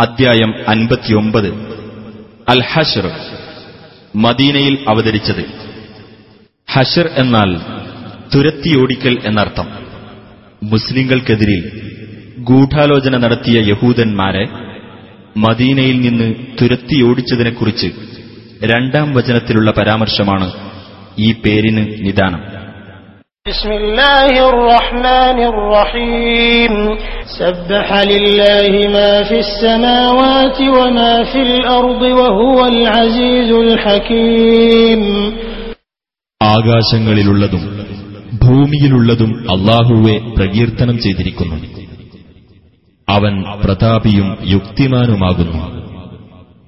അദ്ധ്യായം അൻപത്തിയൊമ്പത്. അൽ ഹഷർ മദീനയിൽ അവതരിച്ചത്. ഹഷർ എന്നാൽ തുരത്തിയോടിക്കൽ എന്നർത്ഥം. മുസ്ലിങ്ങൾക്കെതിരിൽ ഗൂഢാലോചന നടത്തിയ യഹൂദന്മാരെ മദീനയിൽ നിന്ന് തുരത്തിയോടിച്ചതിനെക്കുറിച്ച് രണ്ടാം വചനത്തിലുള്ള പരാമർശമാണ് ഈ പേരിന് നിദാനം. بسم الله الرحمن الرحيم سبح لله ما في السماوات وما في الأرض وهو العزيز الحكيم ആകാശങ്ങളിലുള്ളതും ഭൂമിയിലുള്ളതും അള്ളാഹുവെ പ്രകീർത്തനം ചെയ്തിരിക്കുന്നു അവൻ പ്രതാപിയും യുക്തിമാനുമാകുന്നു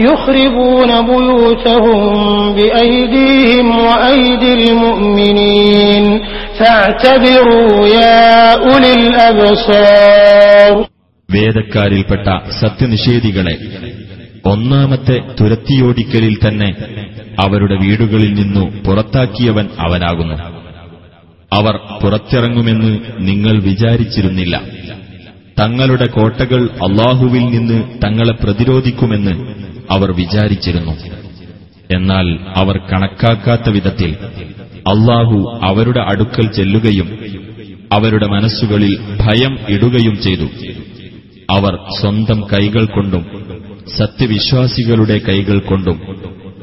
يخربون بيوتهم بأيديهم وأيدي المؤمنين فاعتبروا يا أولي الأبصار വേദക്കാരിൽപ്പെട്ട സത്യനിഷേധികളെ ഒന്നാമത്തെ തുരത്തിയോടിക്കലിൽ തന്നെ അവരുടെ വീടുകളിൽ നിന്നു പുറത്താക്കിയവൻ അവനാകുന്നു അവർ പുറത്തിറങ്ങുമെന്ന് നിങ്ങൾ വിചാരിച്ചിരുന്നില്ല തങ്ങളുടെ കോട്ടകൾ അള്ളാഹുവിൽ നിന്ന് തങ്ങളെ പ്രതിരോധിക്കുമെന്ന് അവർ വിചാരിച്ചിരുന്നു. എന്നാൽ അവർ കണക്കാക്കാത്ത വിധത്തിൽ അള്ളാഹു അവരുടെ അടുക്കൽ ചെല്ലുകയും അവരുടെ മനസ്സുകളിൽ ഭയം ഇടുകയും ചെയ്തു. അവർ സ്വന്തം കൈകൾ കൊണ്ടും സത്യവിശ്വാസികളുടെ കൈകൾ കൊണ്ടും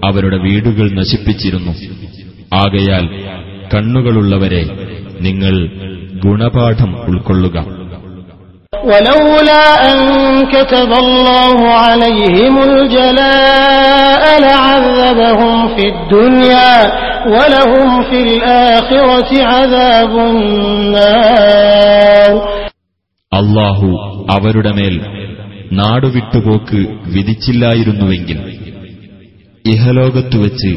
അവരുടെ വീടുകൾ നശിപ്പിച്ചിരുന്നു. ആകയാൽ കണ്ണുകളുള്ളവരെ നിങ്ങൾ ഗുണപാഠം ഉൾക്കൊള്ളുക. ولولا أن كتب الله عليهم الجلاء لعذبهم في الدنيا ولهم في الآخرة عذاب النار അള്ളാഹു അവരുടെ മേൽ നാടുവിട്ടുപോക്ക് വിധിച്ചില്ലായിരുന്നുവെങ്കിൽ ഇഹലോകത്തുവച്ച്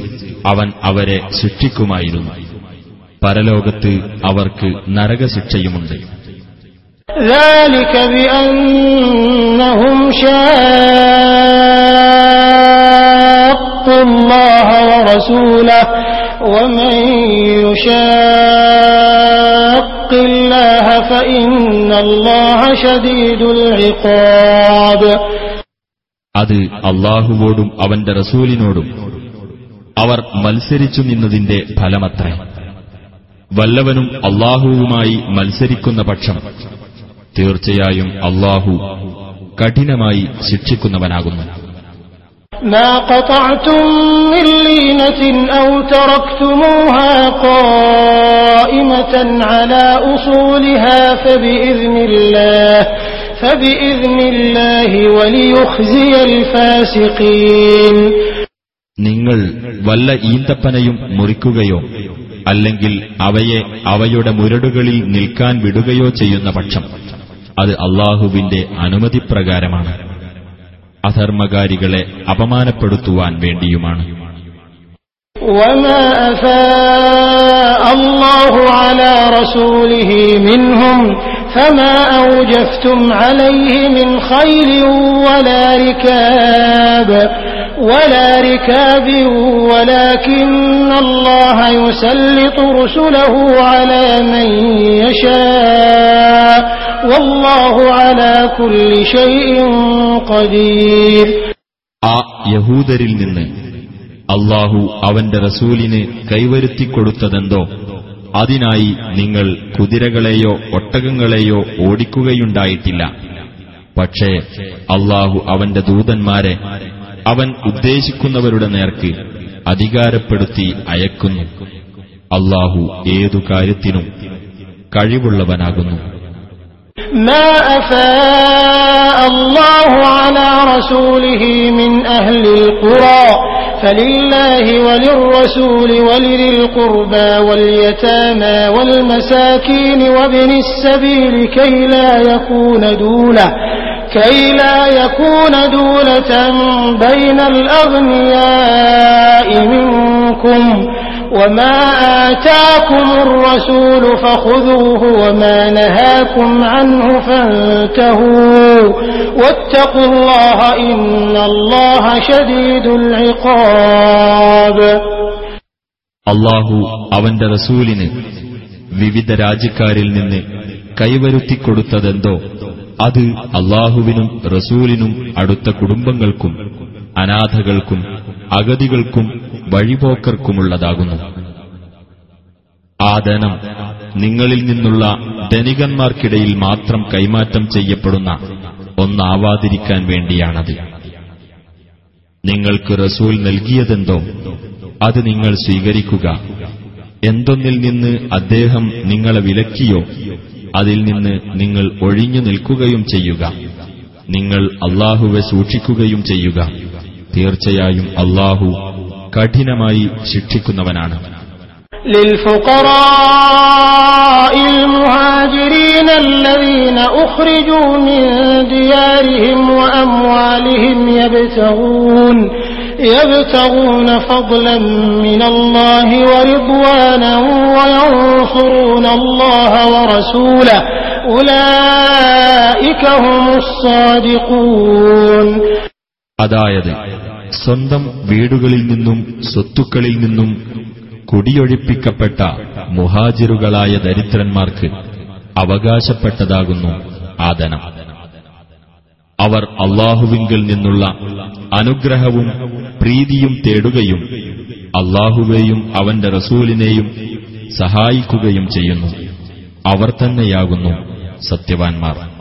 അവൻ അവരെ ശിക്ഷിക്കുമായിരുന്നു പരലോകത്ത് അവർക്ക് നരകശിക്ഷയുമുണ്ട് ذلك الله ورسوله ومن الله الله شديد العقاب. അത് അള്ളാഹുവോടും അവന്റെ റസൂലിനോടും അവർ മത്സരിച്ചു നിന്നതിന്റെ ഫലമത്രേ. വല്ലവനും അള്ളാഹുവുമായി മത്സരിക്കുന്ന പക്ഷം തീർച്ചയായും അള്ളാഹു കഠിനമായി ശിക്ഷിക്കുന്നവനാകുന്നു ما قطعتم من لينة أو تركتموها قائمة على أصولها فبإذن الله فبإذن الله وليخزي الفاسقين നിങ്ങൾ വല്ല ഈന്തപ്പനയും മുറിക്കുകയോ അല്ലെങ്കിൽ അവയെ അവയുടെ മുരടുകളിൽ നിൽക്കാൻ വിടുകയോ ചെയ്യുന്ന പക്ഷം അത് അള്ളാഹുവിന്റെ അനുമതിപ്രകാരമാണ്. അധർമ്മകാരികളെ അപമാനപ്പെടുത്തുവാൻ വേണ്ടിയുമാണ്. അള്ളാഹു أفاء الله على رسوله منهم فما أوجفتم عليه من خيل ولا ركاب ولا ركاب ولكن الله يسلط رسله على من يشاء والله على كل شيء قدير ആ യഹൂദരിൽ നിന്ന് അള്ളാഹു അവന്റെ റസൂലിന് കൈവരുത്തിക്കൊടുത്തതെന്തോ അതിനായി നിങ്ങൾ കുതിരകളെയോ ഒട്ടകങ്ങളെയോ ഓടിക്കുകയുണ്ടായിട്ടില്ല പക്ഷേ അള്ളാഹു അവന്റെ ദൂതന്മാരെ അവൻ ഉദ്ദേശിക്കുന്നവരുടെ നേർക്ക് അധികാരപ്പെടുത്തി അയക്കുന്നു അള്ളാഹു ഏതു കാര്യത്തിനും കഴിവുള്ളവനാകുന്നു ما أفاء الله على رسوله من أهل القرى فلله وللرسول ولذي القربى واليتامى والمساكين وابن السبيل كي لا يكون دولة كي لا يكون دولة بين الأغنياء منكم. وما آتاكم الرسول فخذوه وما نهاكم عنه فانتهوا واتقوا الله إن الله شديد العقاب അള്ളാഹു അവന്റെ റസൂലിന് വിവിധ രാജ്യക്കാരിൽ നിന്ന് കൈവരുത്തിക്കൊടുത്തതെന്തോ അത് അള്ളാഹുവിനും റസൂലിനും അടുത്ത കുടുംബങ്ങൾക്കും അനാഥകൾക്കും അഗതികൾക്കും വഴിപോക്കർക്കുമുള്ളതാകുന്നു. ആ ധനം നിങ്ങളിൽ നിന്നുള്ള ധനികന്മാർക്കിടയിൽ മാത്രം കൈമാറ്റം ചെയ്യപ്പെടുന്ന ഒന്നാവാതിരിക്കാൻ വേണ്ടിയാണത്. നിങ്ങൾക്ക് റസൂൽ നൽകിയതെന്തോ അത് നിങ്ങൾ സ്വീകരിക്കുക. എന്തൊന്നിൽ നിന്ന് അദ്ദേഹം നിങ്ങളെ വിലക്കിയോ അതിൽ നിന്ന് നിങ്ങൾ ഒഴിഞ്ഞു നിൽക്കുകയും ചെയ്യുക. നിങ്ങൾ അള്ളാഹുവെ സൂക്ഷിക്കുകയും ചെയ്യുക. തീർച്ചയായും അള്ളാഹു കഠിനമായി ശിക്ഷിക്കുന്നവനാണ് للفقراء المهاجرين الذين أخرجوا من ديارهم وأموالهم يبتغون يبتغون فضلا من الله ورضوانا وينصرون الله ورسوله أولئك هم الصادقون അതായത് സ്വന്തം വീടുകളിൽ നിന്നും സ്വത്തുക്കളിൽ നിന്നും കുടിയൊഴിപ്പിക്കപ്പെട്ട മുഹാജിറുകളായ ദരിദ്രന്മാർക്ക് അവകാശപ്പെട്ടതാകുന്നു ആ ധനം. അവർ അള്ളാഹുവിങ്കിൽ നിന്നുള്ള അനുഗ്രഹവും പ്രീതിയും തേടുകയും അള്ളാഹുവേയും അവന്റെ റസൂലിനെയും സഹായിക്കുകയും ചെയ്യുന്നു. അവർ തന്നെയാകുന്നു സത്യവാൻമാർ.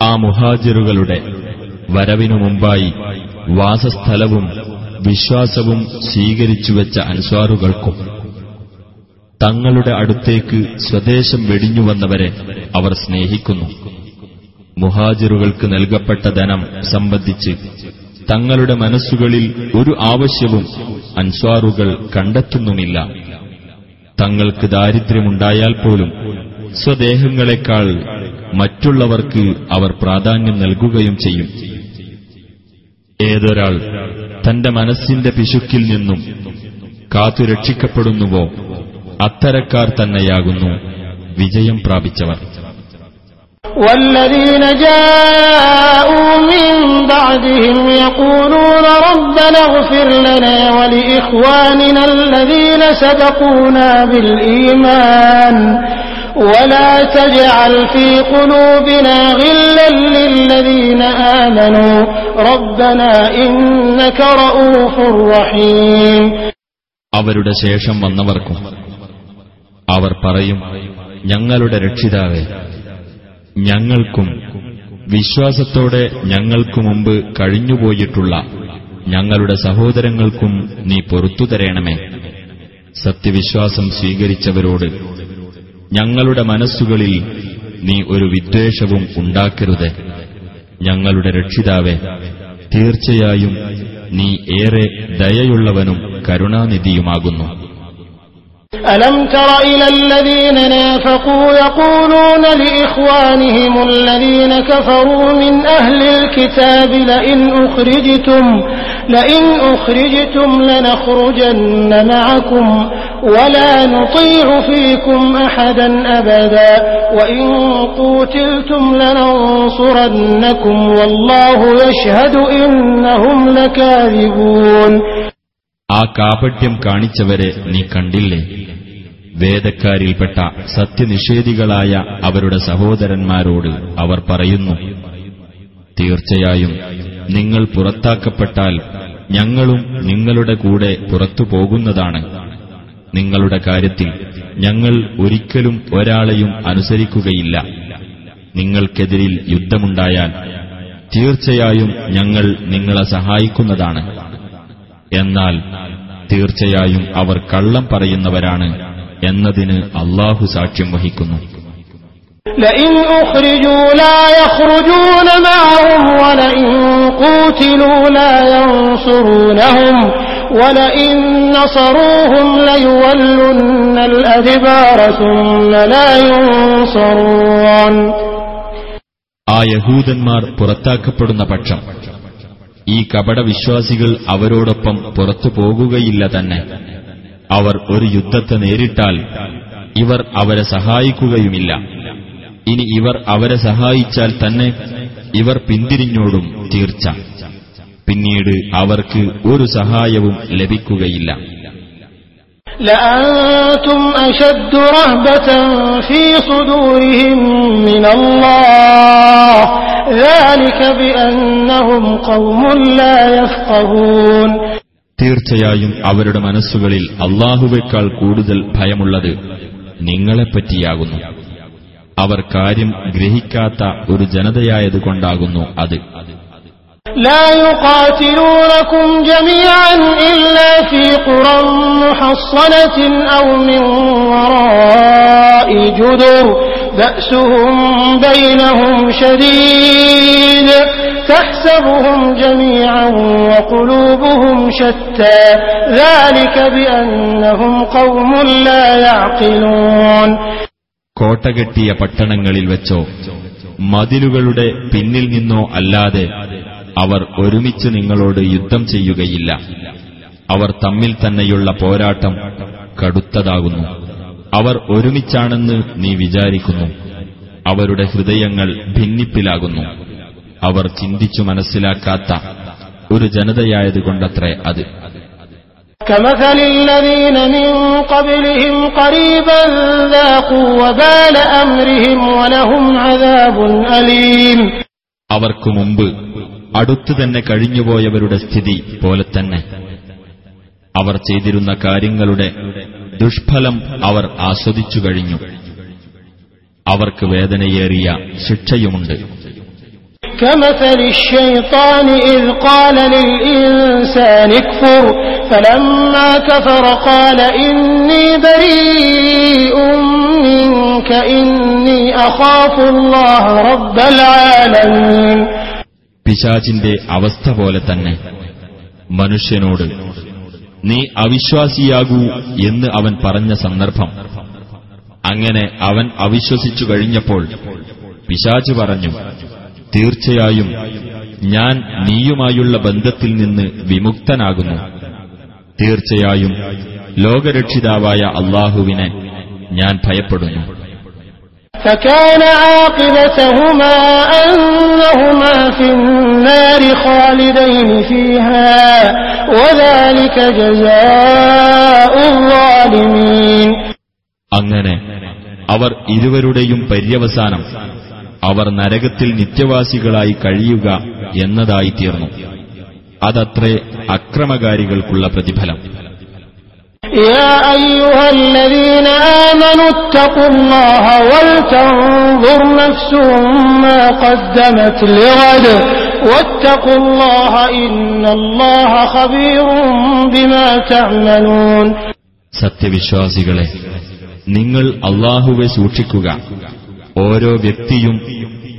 ആ മുഹാജിറുകളുടെ വരവിനു മുമ്പായി വാസസ്ഥലവും വിശ്വാസവും സ്വീകരിച്ചുവെച്ച അൻസ്വാറുകൾക്കും തങ്ങളുടെ അടുത്തേക്ക് സ്വദേശം വെടിഞ്ഞുവന്നവരെ അവർ സ്നേഹിക്കുന്നു. മുഹാജിറുകൾക്ക് നൽകപ്പെട്ട ധനം സംബന്ധിച്ച് തങ്ങളുടെ മനസ്സുകളിൽ ഒരു ആവശ്യവും അൻസ്വാറുകൾ കണ്ടെത്തുന്നുമില്ല. തങ്ങൾക്ക് ദാരിദ്ര്യമുണ്ടായാൽ പോലും സ്വദേഹങ്ങളെക്കാൾ മറ്റുള്ളവർക്ക് അവർ പ്രാധാന്യം നൽകുകയും ചെയ്യും ഏതൊരാൾ തന്റെ മനസ്സിന്റെ പിശുക്കിൽ നിന്നും കാത്തുരക്ഷിക്കപ്പെടുന്നുവോ അത്തരക്കാർ തന്നെയാകുന്നു വിജയം പ്രാപിച്ചവർ والذين جاءوا من بعدهم يقولون ربنا اغفر لنا ولإخواننا الذين سبقونا بالإيمان ولا تجعل في قلوبنا غلا للذين آمنوا ربنا إنك رؤوف رحيم അവരുടെ ശേഷം വന്നവർക്കും അവർ പറയും ഞങ്ങളുടെ രക്ഷിതാവേ ഞങ്ങൾക്കും വിശ്വാസത്തോടെ ഞങ്ങൾക്കു മുമ്പ് കഴിഞ്ഞുപോയിട്ടുള്ള ഞങ്ങളുടെ സഹോദരങ്ങൾക്കും നീ പൊറത്തു തരേണമേ സത്യവിശ്വാസം സ്വീകരിച്ചവരോട് ഞങ്ങളുടെ മനസ്സുകളിൽ നീ ഒരു വിദ്വേഷവും ഉണ്ടാക്കരുത് ഞങ്ങളുടെ രക്ഷിതാവേ തീർച്ചയായും നീ ഏറെ ദയയുള്ളവനും കരുണാനിധിയുമാകുന്നു ألم تر إلى الذين نافقوا يقولون لإخوانهم الذين كفروا من أهل الكتاب لئن أخرجتم لئن أخرجتم لنخرجن معكم ولا نطيع فيكم أحدا أبدا وإن قوتلتم لننصرنكم والله يشهد إنهم لكاذبون ആ കാപട്യം കാണിച്ചവരെ നീ കണ്ടില്ലേ വേദക്കാരിൽപ്പെട്ട സത്യനിഷേധികളായ അവരുടെ സഹോദരന്മാരോട് അവർ പറയുന്നു തീർച്ചയായും നിങ്ങൾ പുറത്താക്കപ്പെട്ടാൽ ഞങ്ങളും നിങ്ങളുടെ കൂടെ പുറത്തു പോകുന്നതാണ് നിങ്ങളുടെ കാര്യത്തിൽ ഞങ്ങൾ ഒരിക്കലും ഒരാളെയും അനുസരിക്കുകയില്ല നിങ്ങൾക്കെതിരിൽ യുദ്ധമുണ്ടായാൽ തീർച്ചയായും ഞങ്ങൾ നിങ്ങളെ സഹായിക്കുന്നതാണ് എന്നാൽ തീർച്ചയായും അവർ കള്ളം പറയുന്നവരാണ് എന്നതിന് അള്ളാഹു സാക്ഷ്യം വഹിക്കുന്നു لئن أخرجوا لا يخرجون معهم ولئن قوتلوا لا ينصرونهم ولئن نصروهم ليولن الأدبار ثم لا ينصرون ആ യഹൂദന്മാർ പുറത്താക്കപ്പെടുന്ന പക്ഷം ഈ കപടവിശ്വാസികൾ അവരോടൊപ്പം പുറത്തു പോകുകയില്ല തന്നെ അവർ ഒരു യുദ്ധത്തെ നേരിട്ടാൽ ഇവർ അവരെ സഹായിക്കുകയുമില്ല ഇനി ഇവർ അവരെ സഹായിച്ചാൽ തന്നെ ഇവർ പിന്തിരിഞ്ഞോടും തീർച്ച പിന്നീട് അവർക്ക് ഒരു സഹായവും ലഭിക്കുകയില്ല لأنتم أشد رهبة في صدورهم من الله ذلك بأنهم قوم لا يفقهون തീർച്ചയായും അവരുടെ മനസ്സുകളിൽ അള്ളാഹുവേക്കാൾ കൂടുതൽ ഭയമുള്ളത് നിങ്ങളെപ്പറ്റിയാകുന്നു അവർ കാര്യം ഗ്രഹിക്കാത്ത ഒരു ജനതയായതുകൊണ്ടാകുന്നു അത് لا يقاتلونكم جميعا إلا في قرى محصنة أو من وراء جدر بأسهم بينهم شديد تحسبهم جميعا وقلوبهم شتى ذلك بأنهم قوم لا يعقلون കോട്ടകെട്ടിയ പട്ടണങ്ങളിൽ വെച്ചോ മതിലുകളുടെ പിന്നിൽ നിന്നോ അല്ലാതെ അവർ ഒരുമിച്ച് നിങ്ങളോട് യുദ്ധം ചെയ്യുകയില്ല അവർ തമ്മിൽ തന്നെയുള്ള പോരാട്ടം കടുത്തതാകുന്നു അവർ ഒരുമിച്ചാണെന്ന് നീ വിചാരിക്കുന്നു അവരുടെ ഹൃദയങ്ങൾ ഭിന്നിപ്പിലാകുന്നു അവർ ചിന്തിച്ചു മനസ്സിലാക്കാത്ത ഒരു ജനതയായതുകൊണ്ടത്രേ അത് كمثل الذين من قبلهم قريبا ذاقوا وبال أمرهم ولهم عذاب أليم അവർക്കു മുമ്പ് അടുത്തു തന്നെ കഴിഞ്ഞുപോയവരുടെ സ്ഥിതി പോലെ തന്നെ അവർ ചെയ്തിരുന്ന കാര്യങ്ങളുടെ ദുഷ്ഫലം അവർ ആസ്വദിച്ചു കഴിഞ്ഞു അവർക്ക് വേദനയേറിയ ശിക്ഷയുമുണ്ട് كمثل الشيطان إذ قال للإنسان اكفر فلما كفر قال إني بريء منك إني أخاف الله رب العالمين പിശാചിന്റെ അവസ്ഥ പോലെ തന്നെ. മനുഷ്യനോട് നീ അവിശ്വാസിയാകൂ എന്ന് അവൻ പറഞ്ഞ സന്ദർഭം. അങ്ങനെ അവൻ അവിശ്വസിച്ചു കഴിഞ്ഞപ്പോൾ പിശാച് പറഞ്ഞു തീർച്ചയായും ഞാൻ നീയുമായുള്ള ബന്ധത്തിൽ നിന്ന് വിമുക്തനാകുന്നു. തീർച്ചയായും ലോകരക്ഷിതാവായ അള്ളാഹുവിനെ ഞാൻ ഭയപ്പെടുന്നു. فكان عاقبتهما أنهما في النار خالدين فيها وذلك جزاء الظالمين അങ്ങനെ അവർ ഇരുവരുടെയും പര്യവസാനം അവർ നരകത്തിൽ നിത്യവാസികളായി കഴിയുക എന്നതായിത്തീർന്നു അതത്രേ അക്രമകാരികൾക്കുള്ള പ്രതിഫലം يا أيها الذين آمنوا اتقوا الله ولتنظر نفس ما قدمت لغد واتقوا الله إن الله خبير بما تعملون സത്യവിശ്വാസികളെ നിങ്ങൾ അള്ളാഹുവെ സൂക്ഷിക്കുക ഓരോ വ്യക്തിയും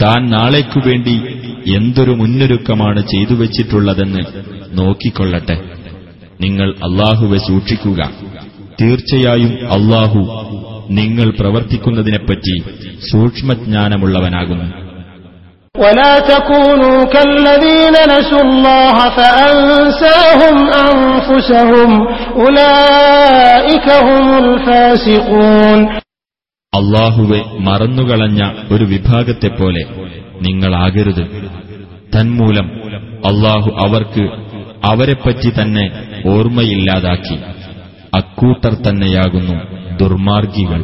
താൻ നാളേക്കു വേണ്ടി എന്തൊരു മുന്നൊരുക്കമാണ് ചെയ്തു വച്ചിട്ടുള്ളതെന്ന് നോക്കിക്കൊള്ളട്ടെ നിങ്ങൾ അള്ളാഹുവെ സൂക്ഷിക്കുക തീർച്ചയായും അള്ളാഹു നിങ്ങൾ പ്രവർത്തിക്കുന്നതിനെപ്പറ്റി സൂക്ഷ്മജ്ഞാനമുള്ളവനാകുന്നു ولا تكونوا كالذين نسوا الله فأنساهم أنفسهم أولئك هم الفاسقون അള്ളാഹുവെ മറന്നുകളഞ്ഞ ഒരു വിഭാഗത്തെപ്പോലെ നിങ്ങളാകരുത് തന്മൂലം അള്ളാഹു അവർക്ക് അവരെപ്പറ്റി തന്നെ ഓർമ്മയില്ലാതാക്കി. അക്കൂട്ടർ തന്നെയാകുന്നു ദുർമാർഗികൾ.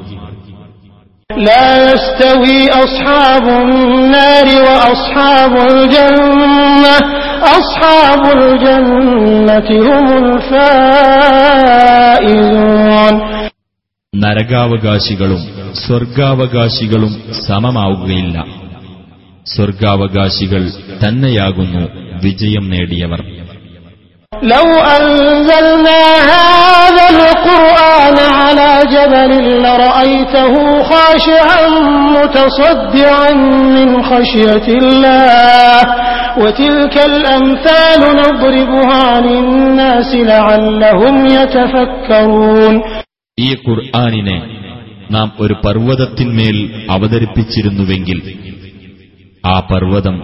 നരകാവകാശികളും സ്വർഗാവകാശികളും സമമാവുകയില്ല. സ്വർഗാവകാശികൾ തന്നെയാകുന്നു വിജയം നേടിയവർ. لو أنزلنا هذا القرآن على جبل لرأيته خاشعا متصدعا من خشية الله وتلك الأمثال نضربها للناس لعلهم يتفكرون ഈ ഖുർആാനിനെ നാം ഒരു പർവ്വതത്തിന്മേൽ അവതരിപ്പിച്ചിരുന്നുവെങ്കിൽ ആ പർവ്വതം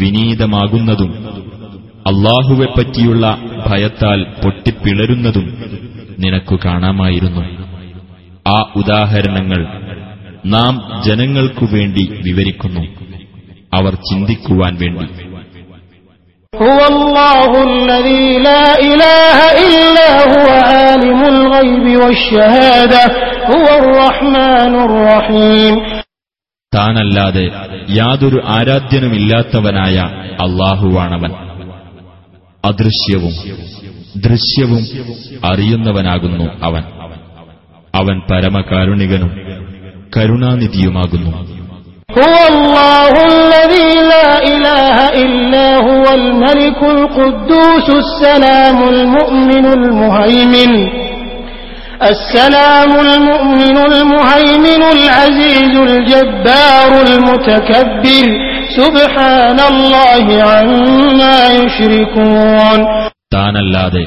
വിനീതമാകുന്നതും അള്ളാഹുവെപ്പറ്റിയുള്ള ഭയത്താൽ പൊട്ടിപ്പിളരുന്നതും നിനക്കു കാണാമായിരുന്നു. ആ ഉദാഹരണങ്ങൾ നാം ജനങ്ങൾക്കു വേണ്ടി വിവരിക്കുന്നു. അവർ ചിന്തിക്കുവാൻ വേണ്ടി. താനല്ലാതെ യാതൊരു ആരാധ്യനുമില്ലാത്തവനായ അള്ളാഹുവാണവൻ അദൃശ്യവും ദൃശ്യവും അറിയുന്നവനാകുന്നു അവൻ അവൻ പരമകാരുണികനും കരുണാനിധിയുമാകുന്നു هو الله الذي لا إله إلا هو الملك القدوس السلام المؤمن المهيمن السلام المؤمن المهيمن العزيز الجبار المتكبر താനല്ലാതെ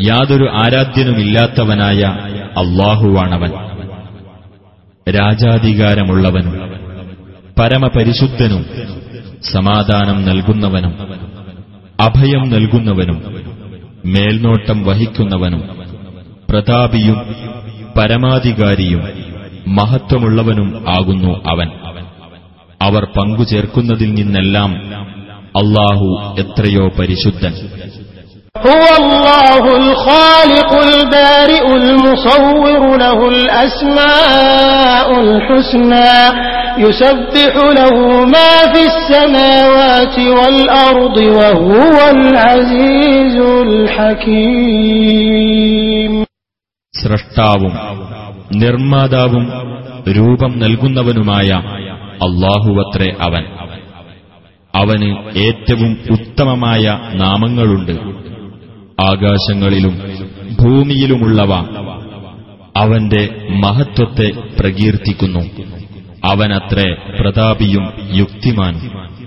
യാതൊരു ആരാധ്യനുമില്ലാത്തവനായ അള്ളാഹുവാണവൻ. രാജാധികാരമുള്ളവനും പരമപരിശുദ്ധനും സമാധാനം നൽകുന്നവനും അഭയം നൽകുന്നവനും മേൽനോട്ടം വഹിക്കുന്നവനും പ്രതാപിയും പരമാധികാരിയും മഹത്വമുള്ളവനും ആകുന്നു അവൻ. അവർ പങ്കുചേർക്കുന്നതിൽ നിന്നെല്ലാം അള്ളാഹു എത്രയോ പരിശുദ്ധൻ هو الله الخالق البارئ المصور له الأسماء الحسنى يسبح له ما في السماوات والأرض وهو العزيز الحكيم സ്രഷ്ടാവും നിർമ്മാതാവും രൂപം നൽകുന്നവനുമായ അള്ളാഹുവത്രേ അവൻ. അവന് ഏറ്റവും ഉത്തമമായ നാമങ്ങളുണ്ട്. ആകാശങ്ങളിലും ഭൂമിയിലുമുള്ളവ അവന്റെ മഹത്വത്തെ പ്രകീർത്തിക്കുന്നു. അവനത്രേ പ്രതാപിയും യുക്തിമാനും.